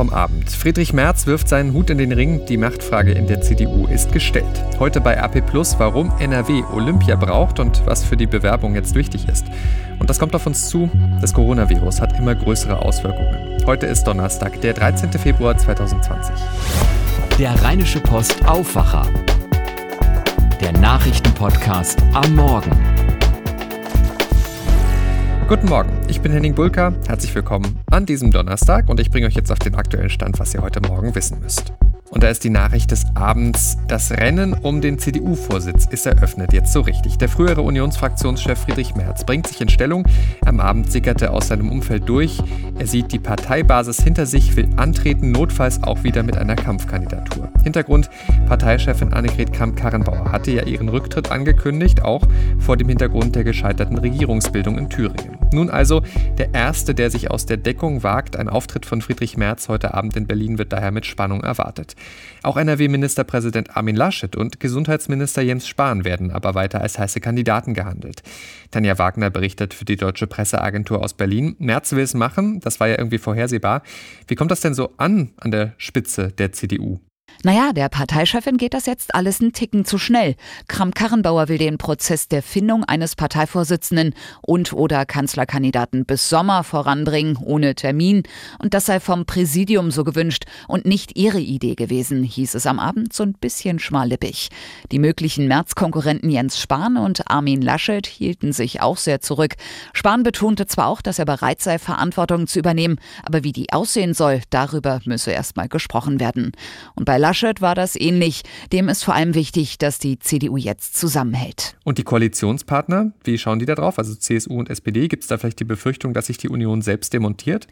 vom Abend. Friedrich Merz wirft seinen Hut in den Ring. Die Machtfrage in der CDU ist gestellt. Heute bei RP Plus, warum NRW Olympia braucht und was für die Bewerbung jetzt wichtig ist. Und das kommt auf uns zu. Das Coronavirus hat immer größere Auswirkungen. Heute ist Donnerstag, der 13. Februar 2020. Der Rheinische Post Aufwacher. Der Nachrichtenpodcast am Morgen. Guten Morgen, ich bin Henning Bulka. Herzlich willkommen an diesem Donnerstag und ich bringe euch jetzt auf den aktuellen Stand, was ihr heute Morgen wissen müsst. Und da ist die Nachricht des Abends, das Rennen um den CDU-Vorsitz ist eröffnet, jetzt so richtig. Der frühere Unionsfraktionschef Friedrich Merz bringt sich in Stellung. Am Abend sickerte aus seinem Umfeld durch. Er sieht die Parteibasis hinter sich, will antreten, notfalls auch wieder mit einer Kampfkandidatur. Hintergrund, Parteichefin Annegret Kramp-Karrenbauer hatte ja ihren Rücktritt angekündigt, auch vor dem Hintergrund der gescheiterten Regierungsbildung in Thüringen. Nun also der Erste, der sich aus der Deckung wagt. Ein Auftritt von Friedrich Merz heute Abend in Berlin wird daher mit Spannung erwartet. Auch NRW-Ministerpräsident Armin Laschet und Gesundheitsminister Jens Spahn werden aber weiter als heiße Kandidaten gehandelt. Tanja Wagner berichtet für die Deutsche Presseagentur aus Berlin. Merz will es machen, das war ja irgendwie vorhersehbar. Wie kommt das denn so an an der Spitze der CDU? Naja, der Parteichefin geht das jetzt alles einen Ticken zu schnell. Kramp-Karrenbauer will den Prozess der Findung eines Parteivorsitzenden und oder Kanzlerkandidaten bis Sommer voranbringen, ohne Termin. Und das sei vom Präsidium so gewünscht und nicht ihre Idee gewesen, hieß es am Abend so ein bisschen schmallippig. Die möglichen Märzkonkurrenten Jens Spahn und Armin Laschet hielten sich auch sehr zurück. Spahn betonte zwar auch, dass er bereit sei, Verantwortung zu übernehmen, aber wie die aussehen soll, darüber müsse erst mal gesprochen werden. Und bei Laschet war das ähnlich. Dem ist vor allem wichtig, dass die CDU jetzt zusammenhält. Und die Koalitionspartner, wie schauen die da drauf? Also CSU und SPD, gibt es da vielleicht die Befürchtung, dass sich die Union selbst demontiert?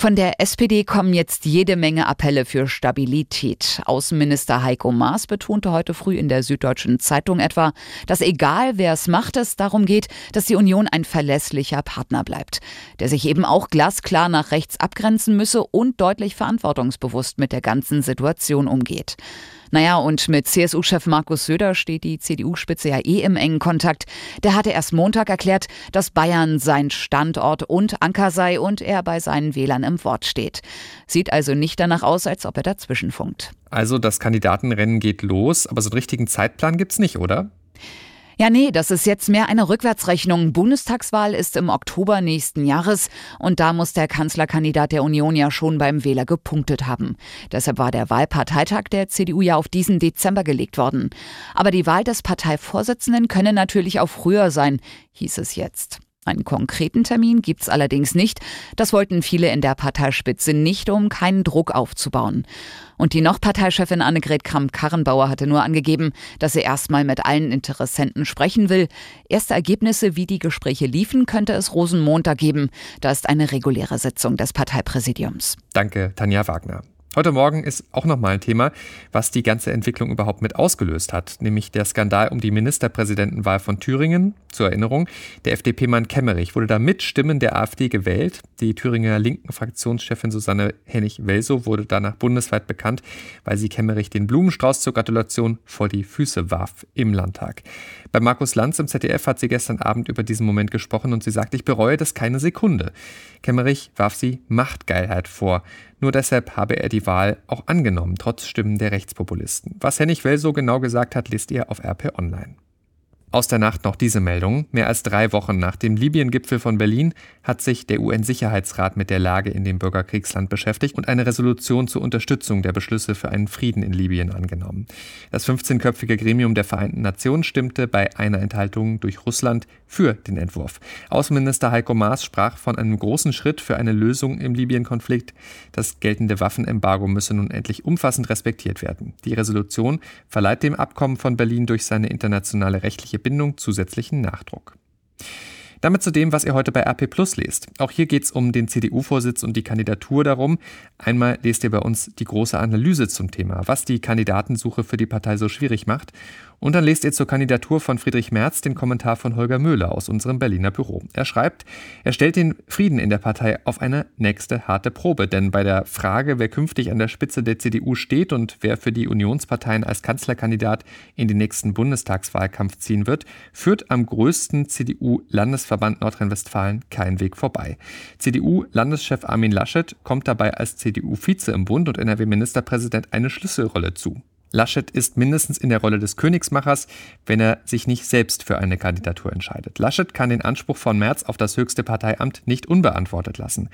Von der SPD kommen jetzt jede Menge Appelle für Stabilität. Außenminister Heiko Maas betonte heute früh in der Süddeutschen Zeitung etwa, dass egal wer es macht, es darum geht, dass die Union ein verlässlicher Partner bleibt, der sich eben auch glasklar nach rechts abgrenzen müsse und deutlich verantwortungsbewusst mit der ganzen Situation umgeht. Naja, und mit CSU-Chef Markus Söder steht die CDU-Spitze ja eh im engen Kontakt. Der hatte erst Montag erklärt, dass Bayern sein Standort und Anker sei und er bei seinen Wählern im Wort steht. Sieht also nicht danach aus, als ob er dazwischen funkt. Also das Kandidatenrennen geht los, aber so einen richtigen Zeitplan gibt's nicht, oder? Ja, nee, das ist jetzt mehr eine Rückwärtsrechnung. Bundestagswahl ist im Oktober nächsten Jahres und da muss der Kanzlerkandidat der Union ja schon beim Wähler gepunktet haben. Deshalb war der Wahlparteitag der CDU ja auf diesen Dezember gelegt worden. Aber die Wahl des Parteivorsitzenden könne natürlich auch früher sein, hieß es jetzt. Einen konkreten Termin gibt's allerdings nicht. Das wollten viele in der Parteispitze nicht, um keinen Druck aufzubauen. Und die noch Parteichefin Annegret Kramp-Karrenbauer hatte nur angegeben, dass sie erstmal mit allen Interessenten sprechen will. Erste Ergebnisse, wie die Gespräche liefen, könnte es Rosenmontag geben. Da ist eine reguläre Sitzung des Parteipräsidiums. Danke, Tanja Wagner. Heute Morgen ist auch nochmal ein Thema, was die ganze Entwicklung überhaupt mit ausgelöst hat, nämlich der Skandal um die Ministerpräsidentenwahl von Thüringen. Zur Erinnerung, der FDP-Mann Kemmerich wurde da mit Stimmen der AfD gewählt. Die Thüringer linken Fraktionschefin Susanne Hennig-Welsow wurde danach bundesweit bekannt, weil sie Kemmerich den Blumenstrauß zur Gratulation vor die Füße warf im Landtag. Bei Markus Lanz im ZDF hat sie gestern Abend über diesen Moment gesprochen und sie sagt, ich bereue das keine Sekunde. Kemmerich warf sie Machtgeilheit vor. Nur deshalb habe er die Wahl auch angenommen, trotz Stimmen der Rechtspopulisten. Was Hennig Well so genau gesagt hat, liest ihr auf RP Online. Aus der Nacht noch diese Meldung. Mehr als drei Wochen nach dem Libyen-Gipfel von Berlin hat sich der UN-Sicherheitsrat mit der Lage in dem Bürgerkriegsland beschäftigt und eine Resolution zur Unterstützung der Beschlüsse für einen Frieden in Libyen angenommen. Das 15-köpfige Gremium der Vereinten Nationen stimmte bei einer Enthaltung durch Russland für den Entwurf. Außenminister Heiko Maas sprach von einem großen Schritt für eine Lösung im Libyen-Konflikt. Das geltende Waffenembargo müsse nun endlich umfassend respektiert werden. Die Resolution verleiht dem Abkommen von Berlin durch seine internationale rechtliche Bindung zusätzlichen Nachdruck. Damit zu dem, was ihr heute bei RP Plus lest. Auch hier geht es um den CDU-Vorsitz und die Kandidatur darum. Einmal lest ihr bei uns die große Analyse zum Thema, was die Kandidatensuche für die Partei so schwierig macht. Und dann lest ihr zur Kandidatur von Friedrich Merz den Kommentar von Holger Möhler aus unserem Berliner Büro. Er schreibt, er stellt den Frieden in der Partei auf eine nächste harte Probe, denn bei der Frage, wer künftig an der Spitze der CDU steht und wer für die Unionsparteien als Kanzlerkandidat in den nächsten Bundestagswahlkampf ziehen wird, führt am größten CDU-Landesverband Nordrhein-Westfalen kein Weg vorbei. CDU-Landeschef Armin Laschet kommt dabei als CDU-Vize im Bund und NRW-Ministerpräsident eine Schlüsselrolle zu. Laschet ist mindestens in der Rolle des Königsmachers, wenn er sich nicht selbst für eine Kandidatur entscheidet. Laschet kann den Anspruch von Merz auf das höchste Parteiamt nicht unbeantwortet lassen.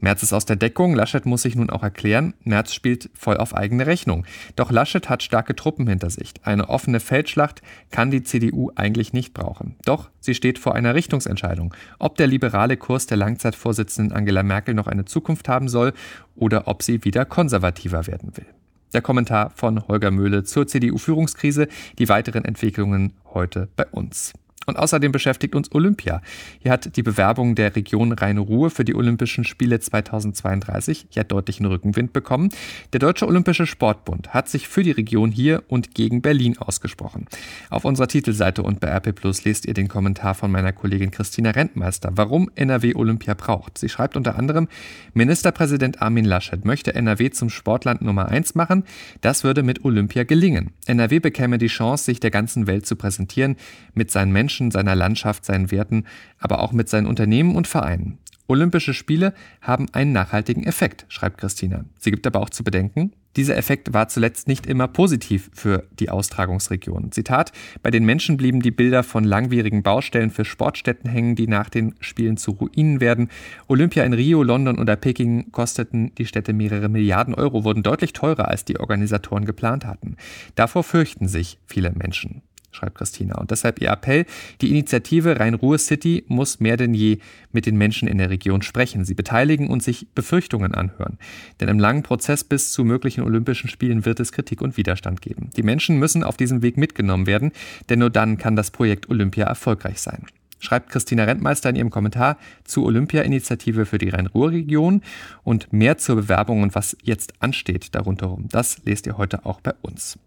Merz ist aus der Deckung, Laschet muss sich nun auch erklären, Merz spielt voll auf eigene Rechnung. Doch Laschet hat starke Truppen hinter sich. Eine offene Feldschlacht kann die CDU eigentlich nicht brauchen. Doch sie steht vor einer Richtungsentscheidung, ob der liberale Kurs der Langzeitvorsitzenden Angela Merkel noch eine Zukunft haben soll oder ob sie wieder konservativer werden will. Der Kommentar von Holger Möhle zur CDU-Führungskrise. Die weiteren Entwicklungen heute bei uns. Und außerdem beschäftigt uns Olympia. Hier hat die Bewerbung der Region Rhein-Ruhr für die Olympischen Spiele 2032 ja deutlichen Rückenwind bekommen. Der Deutsche Olympische Sportbund hat sich für die Region hier und gegen Berlin ausgesprochen. Auf unserer Titelseite und bei RP Plus lest ihr den Kommentar von meiner Kollegin Christina Rentmeister, warum NRW Olympia braucht. Sie schreibt unter anderem, Ministerpräsident Armin Laschet möchte NRW zum Sportland Nummer 1 machen. Das würde mit Olympia gelingen. NRW bekäme die Chance, sich der ganzen Welt zu präsentieren mit seinen Menschen Menschen, seiner Landschaft, seinen Werten, aber auch mit seinen Unternehmen und Vereinen. Olympische Spiele haben einen nachhaltigen Effekt, schreibt Christina. Sie gibt aber auch zu bedenken, dieser Effekt war zuletzt nicht immer positiv für die Austragungsregion. Zitat, bei den Menschen blieben die Bilder von langwierigen Baustellen für Sportstätten hängen, die nach den Spielen zu Ruinen werden. Olympia in Rio, London oder Peking kosteten die Städte mehrere Milliarden Euro, wurden deutlich teurer, als die Organisatoren geplant hatten. Davor fürchten sich viele Menschen schreibt Christina. Und deshalb ihr Appell, die Initiative Rhein-Ruhr City muss mehr denn je mit den Menschen in der Region sprechen, sie beteiligen und sich Befürchtungen anhören. Denn im langen Prozess bis zu möglichen Olympischen Spielen wird es Kritik und Widerstand geben. Die Menschen müssen auf diesem Weg mitgenommen werden, denn nur dann kann das Projekt Olympia erfolgreich sein schreibt Christina Rentmeister in ihrem Kommentar zur Olympia-Initiative für die Rhein-Ruhr-Region und mehr zur Bewerbung und was jetzt ansteht darunter. Das lest ihr heute auch bei uns.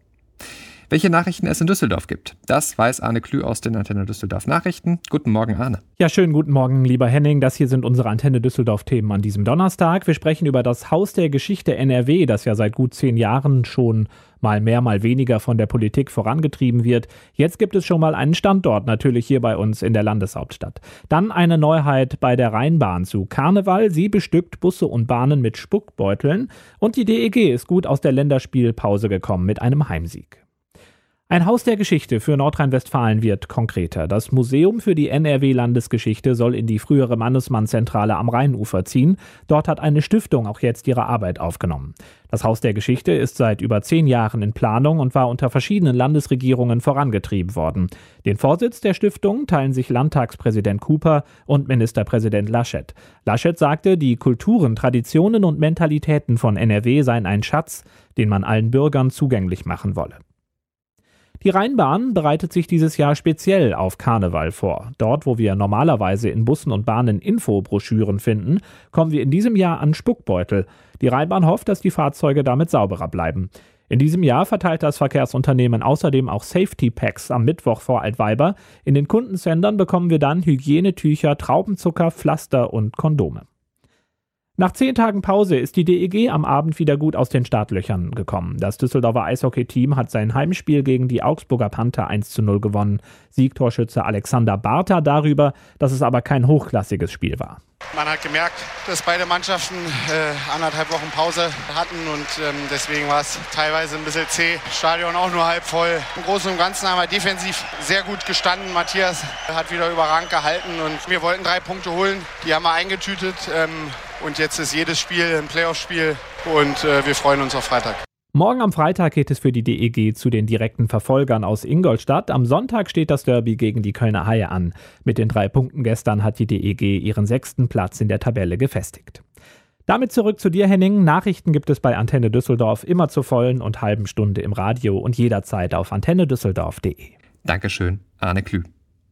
Welche Nachrichten es in Düsseldorf gibt, das weiß Arne Klü aus den Antenne Düsseldorf Nachrichten. Guten Morgen, Arne. Ja, schönen guten Morgen, lieber Henning. Das hier sind unsere Antenne Düsseldorf-Themen an diesem Donnerstag. Wir sprechen über das Haus der Geschichte NRW, das ja seit gut zehn Jahren schon mal mehr, mal weniger von der Politik vorangetrieben wird. Jetzt gibt es schon mal einen Standort, natürlich hier bei uns in der Landeshauptstadt. Dann eine Neuheit bei der Rheinbahn zu Karneval. Sie bestückt Busse und Bahnen mit Spuckbeuteln. Und die DEG ist gut aus der Länderspielpause gekommen mit einem Heimsieg. Ein Haus der Geschichte für Nordrhein-Westfalen wird konkreter. Das Museum für die NRW-Landesgeschichte soll in die frühere Mannesmann-Zentrale am Rheinufer ziehen. Dort hat eine Stiftung auch jetzt ihre Arbeit aufgenommen. Das Haus der Geschichte ist seit über zehn Jahren in Planung und war unter verschiedenen Landesregierungen vorangetrieben worden. Den Vorsitz der Stiftung teilen sich Landtagspräsident Cooper und Ministerpräsident Laschet. Laschet sagte, die Kulturen, Traditionen und Mentalitäten von NRW seien ein Schatz, den man allen Bürgern zugänglich machen wolle. Die Rheinbahn bereitet sich dieses Jahr speziell auf Karneval vor. Dort, wo wir normalerweise in Bussen und Bahnen Infobroschüren finden, kommen wir in diesem Jahr an Spuckbeutel. Die Rheinbahn hofft, dass die Fahrzeuge damit sauberer bleiben. In diesem Jahr verteilt das Verkehrsunternehmen außerdem auch Safety Packs am Mittwoch vor Altweiber. In den Kundensendern bekommen wir dann Hygienetücher, Traubenzucker, Pflaster und Kondome. Nach zehn Tagen Pause ist die DEG am Abend wieder gut aus den Startlöchern gekommen. Das Düsseldorfer Eishockey-Team hat sein Heimspiel gegen die Augsburger Panther 1 zu 0 gewonnen. Siegtorschütze Alexander Bartha darüber, dass es aber kein hochklassiges Spiel war. Man hat gemerkt, dass beide Mannschaften äh, anderthalb Wochen Pause hatten und ähm, deswegen war es teilweise ein bisschen zäh. Stadion auch nur halb voll. Im Großen und Ganzen haben wir defensiv sehr gut gestanden. Matthias hat wieder überragend gehalten und wir wollten drei Punkte holen. Die haben wir eingetütet. Ähm, und jetzt ist jedes Spiel ein Playoff-Spiel und äh, wir freuen uns auf Freitag. Morgen am Freitag geht es für die DEG zu den direkten Verfolgern aus Ingolstadt. Am Sonntag steht das Derby gegen die Kölner Haie an. Mit den drei Punkten gestern hat die DEG ihren sechsten Platz in der Tabelle gefestigt. Damit zurück zu dir, Henning. Nachrichten gibt es bei Antenne Düsseldorf immer zur vollen und halben Stunde im Radio und jederzeit auf antennedüsseldorf.de. Dankeschön, Arne Klü.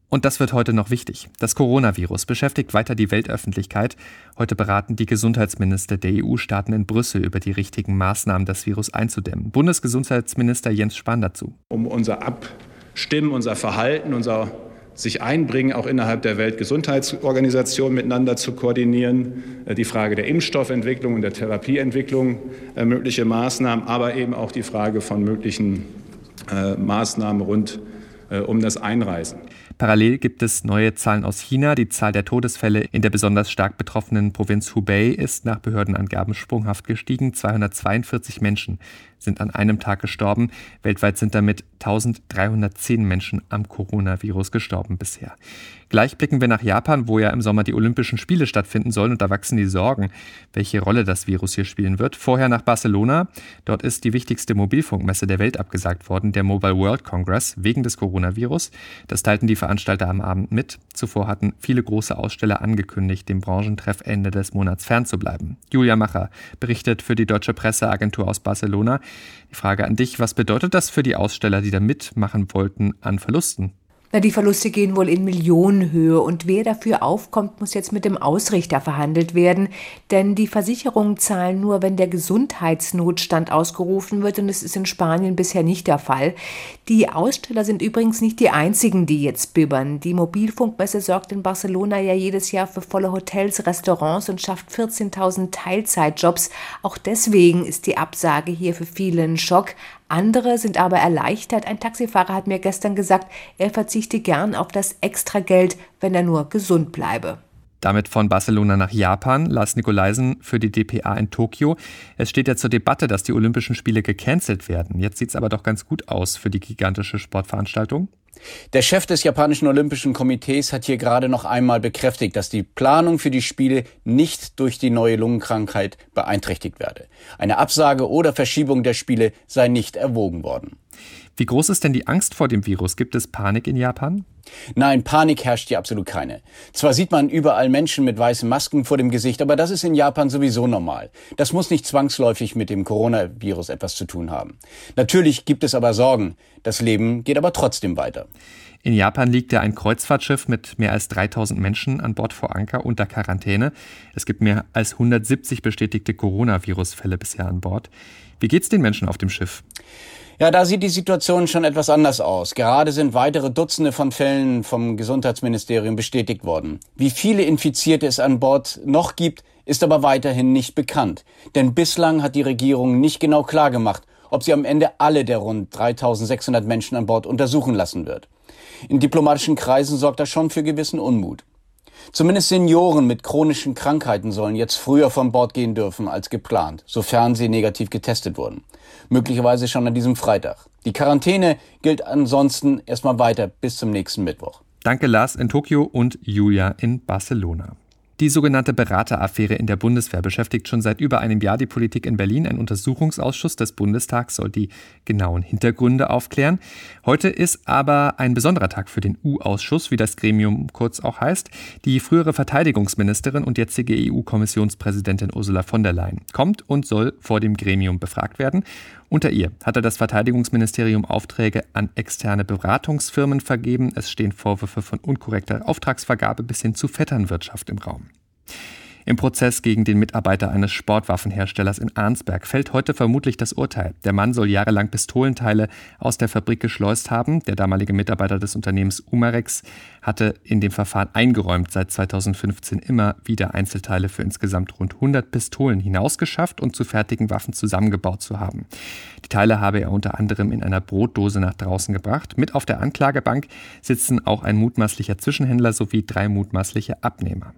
Und das wird heute noch wichtig. Das Coronavirus beschäftigt weiter die Weltöffentlichkeit. Heute beraten die Gesundheitsminister der EU-Staaten in Brüssel über die richtigen Maßnahmen, das Virus einzudämmen. Bundesgesundheitsminister Jens Spahn dazu. Um unser Stimmen, unser Verhalten, unser sich einbringen, auch innerhalb der Weltgesundheitsorganisation miteinander zu koordinieren, äh, die Frage der Impfstoffentwicklung und der Therapieentwicklung, äh, mögliche Maßnahmen, aber eben auch die Frage von möglichen äh, Maßnahmen rund um das Einreisen. Parallel gibt es neue Zahlen aus China. Die Zahl der Todesfälle in der besonders stark betroffenen Provinz Hubei ist nach Behördenangaben sprunghaft gestiegen. 242 Menschen sind an einem Tag gestorben. Weltweit sind damit 1310 Menschen am Coronavirus gestorben bisher. Gleich blicken wir nach Japan, wo ja im Sommer die Olympischen Spiele stattfinden sollen und da wachsen die Sorgen, welche Rolle das Virus hier spielen wird. Vorher nach Barcelona. Dort ist die wichtigste Mobilfunkmesse der Welt abgesagt worden, der Mobile World Congress, wegen des Coronavirus. Das teilten die Veranstalter am Abend mit. Zuvor hatten viele große Aussteller angekündigt, dem Branchentreff Ende des Monats fernzubleiben. Julia Macher berichtet für die Deutsche Presseagentur aus Barcelona. Die Frage an dich, was bedeutet das für die Aussteller, die da mitmachen wollten, an Verlusten? Na, die Verluste gehen wohl in Millionenhöhe und wer dafür aufkommt, muss jetzt mit dem Ausrichter verhandelt werden, denn die Versicherungen zahlen nur, wenn der Gesundheitsnotstand ausgerufen wird und es ist in Spanien bisher nicht der Fall. Die Aussteller sind übrigens nicht die einzigen, die jetzt bibbern. Die Mobilfunkmesse sorgt in Barcelona ja jedes Jahr für volle Hotels, Restaurants und schafft 14.000 Teilzeitjobs. Auch deswegen ist die Absage hier für viele ein Schock. Andere sind aber erleichtert. Ein Taxifahrer hat mir gestern gesagt, er verzichte gern auf das Extrageld, wenn er nur gesund bleibe. Damit von Barcelona nach Japan, Lars Nikolaisen für die DPA in Tokio. Es steht ja zur Debatte, dass die Olympischen Spiele gecancelt werden. Jetzt sieht es aber doch ganz gut aus für die gigantische Sportveranstaltung. Der Chef des japanischen Olympischen Komitees hat hier gerade noch einmal bekräftigt, dass die Planung für die Spiele nicht durch die neue Lungenkrankheit beeinträchtigt werde. Eine Absage oder Verschiebung der Spiele sei nicht erwogen worden. Wie groß ist denn die Angst vor dem Virus? Gibt es Panik in Japan? Nein, Panik herrscht hier absolut keine. Zwar sieht man überall Menschen mit weißen Masken vor dem Gesicht, aber das ist in Japan sowieso normal. Das muss nicht zwangsläufig mit dem Coronavirus etwas zu tun haben. Natürlich gibt es aber Sorgen. Das Leben geht aber trotzdem weiter. In Japan liegt ja ein Kreuzfahrtschiff mit mehr als 3000 Menschen an Bord vor Anker unter Quarantäne. Es gibt mehr als 170 bestätigte Coronavirus-Fälle bisher an Bord. Wie geht's den Menschen auf dem Schiff? Ja, da sieht die Situation schon etwas anders aus. Gerade sind weitere Dutzende von Fällen vom Gesundheitsministerium bestätigt worden. Wie viele Infizierte es an Bord noch gibt, ist aber weiterhin nicht bekannt. Denn bislang hat die Regierung nicht genau klargemacht, ob sie am Ende alle der rund 3600 Menschen an Bord untersuchen lassen wird. In diplomatischen Kreisen sorgt das schon für gewissen Unmut. Zumindest Senioren mit chronischen Krankheiten sollen jetzt früher von Bord gehen dürfen als geplant, sofern sie negativ getestet wurden. Möglicherweise schon an diesem Freitag. Die Quarantäne gilt ansonsten erstmal weiter bis zum nächsten Mittwoch. Danke Lars in Tokio und Julia in Barcelona. Die sogenannte Berateraffäre in der Bundeswehr beschäftigt schon seit über einem Jahr die Politik in Berlin. Ein Untersuchungsausschuss des Bundestags soll die genauen Hintergründe aufklären. Heute ist aber ein besonderer Tag für den U-Ausschuss, wie das Gremium kurz auch heißt. Die frühere Verteidigungsministerin und jetzige EU-Kommissionspräsidentin Ursula von der Leyen kommt und soll vor dem Gremium befragt werden. Unter ihr hatte das Verteidigungsministerium Aufträge an externe Beratungsfirmen vergeben. Es stehen Vorwürfe von unkorrekter Auftragsvergabe bis hin zu Vetternwirtschaft im Raum. Im Prozess gegen den Mitarbeiter eines Sportwaffenherstellers in Arnsberg fällt heute vermutlich das Urteil. Der Mann soll jahrelang Pistolenteile aus der Fabrik geschleust haben. Der damalige Mitarbeiter des Unternehmens Umarex hatte in dem Verfahren eingeräumt, seit 2015 immer wieder Einzelteile für insgesamt rund 100 Pistolen hinausgeschafft und zu fertigen Waffen zusammengebaut zu haben. Die Teile habe er unter anderem in einer Brotdose nach draußen gebracht. Mit auf der Anklagebank sitzen auch ein mutmaßlicher Zwischenhändler sowie drei mutmaßliche Abnehmer.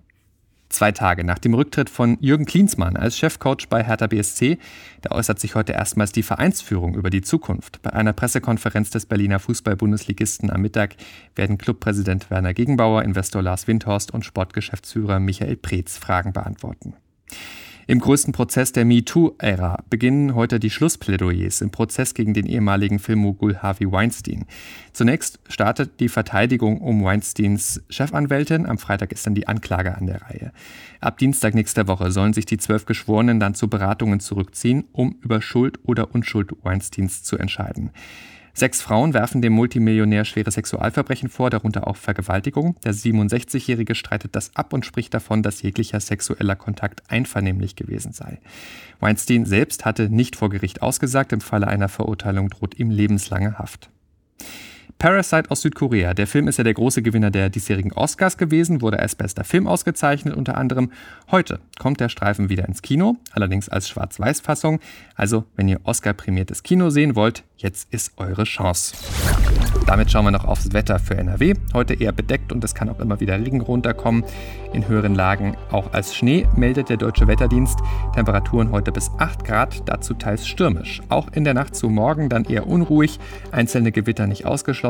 Zwei Tage nach dem Rücktritt von Jürgen Klinsmann als Chefcoach bei Hertha BSC, da äußert sich heute erstmals die Vereinsführung über die Zukunft. Bei einer Pressekonferenz des Berliner Fußball-Bundesligisten am Mittag werden Clubpräsident Werner Gegenbauer, Investor Lars Windhorst und Sportgeschäftsführer Michael Preetz Fragen beantworten. Im größten Prozess der MeToo-Ära beginnen heute die Schlussplädoyers im Prozess gegen den ehemaligen Filmmogul Harvey Weinstein. Zunächst startet die Verteidigung um Weinsteins Chefanwältin. Am Freitag ist dann die Anklage an der Reihe. Ab Dienstag nächster Woche sollen sich die zwölf Geschworenen dann zu Beratungen zurückziehen, um über Schuld oder Unschuld Weinsteins zu entscheiden. Sechs Frauen werfen dem Multimillionär schwere Sexualverbrechen vor, darunter auch Vergewaltigung. Der 67-Jährige streitet das ab und spricht davon, dass jeglicher sexueller Kontakt einvernehmlich gewesen sei. Weinstein selbst hatte nicht vor Gericht ausgesagt. Im Falle einer Verurteilung droht ihm lebenslange Haft. Parasite aus Südkorea. Der Film ist ja der große Gewinner der diesjährigen Oscars gewesen, wurde als bester Film ausgezeichnet unter anderem. Heute kommt der Streifen wieder ins Kino, allerdings als Schwarz-Weiß-Fassung. Also, wenn ihr Oscar-prämiertes Kino sehen wollt, jetzt ist eure Chance. Damit schauen wir noch aufs Wetter für NRW. Heute eher bedeckt und es kann auch immer wieder Regen runterkommen. In höheren Lagen auch als Schnee meldet der Deutsche Wetterdienst. Temperaturen heute bis 8 Grad, dazu teils stürmisch. Auch in der Nacht zu morgen dann eher unruhig, einzelne Gewitter nicht ausgeschlossen.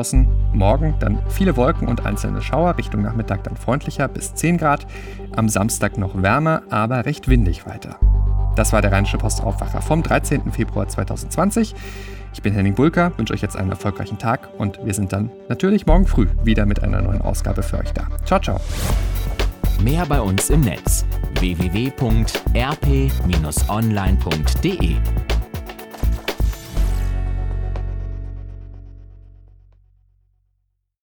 Morgen dann viele Wolken und einzelne Schauer, Richtung Nachmittag dann freundlicher bis 10 Grad. Am Samstag noch wärmer, aber recht windig weiter. Das war der Rheinische Postaufwacher vom 13. Februar 2020. Ich bin Henning Bulker, wünsche euch jetzt einen erfolgreichen Tag und wir sind dann natürlich morgen früh wieder mit einer neuen Ausgabe für euch da. Ciao, ciao. Mehr bei uns im Netz www.rp-online.de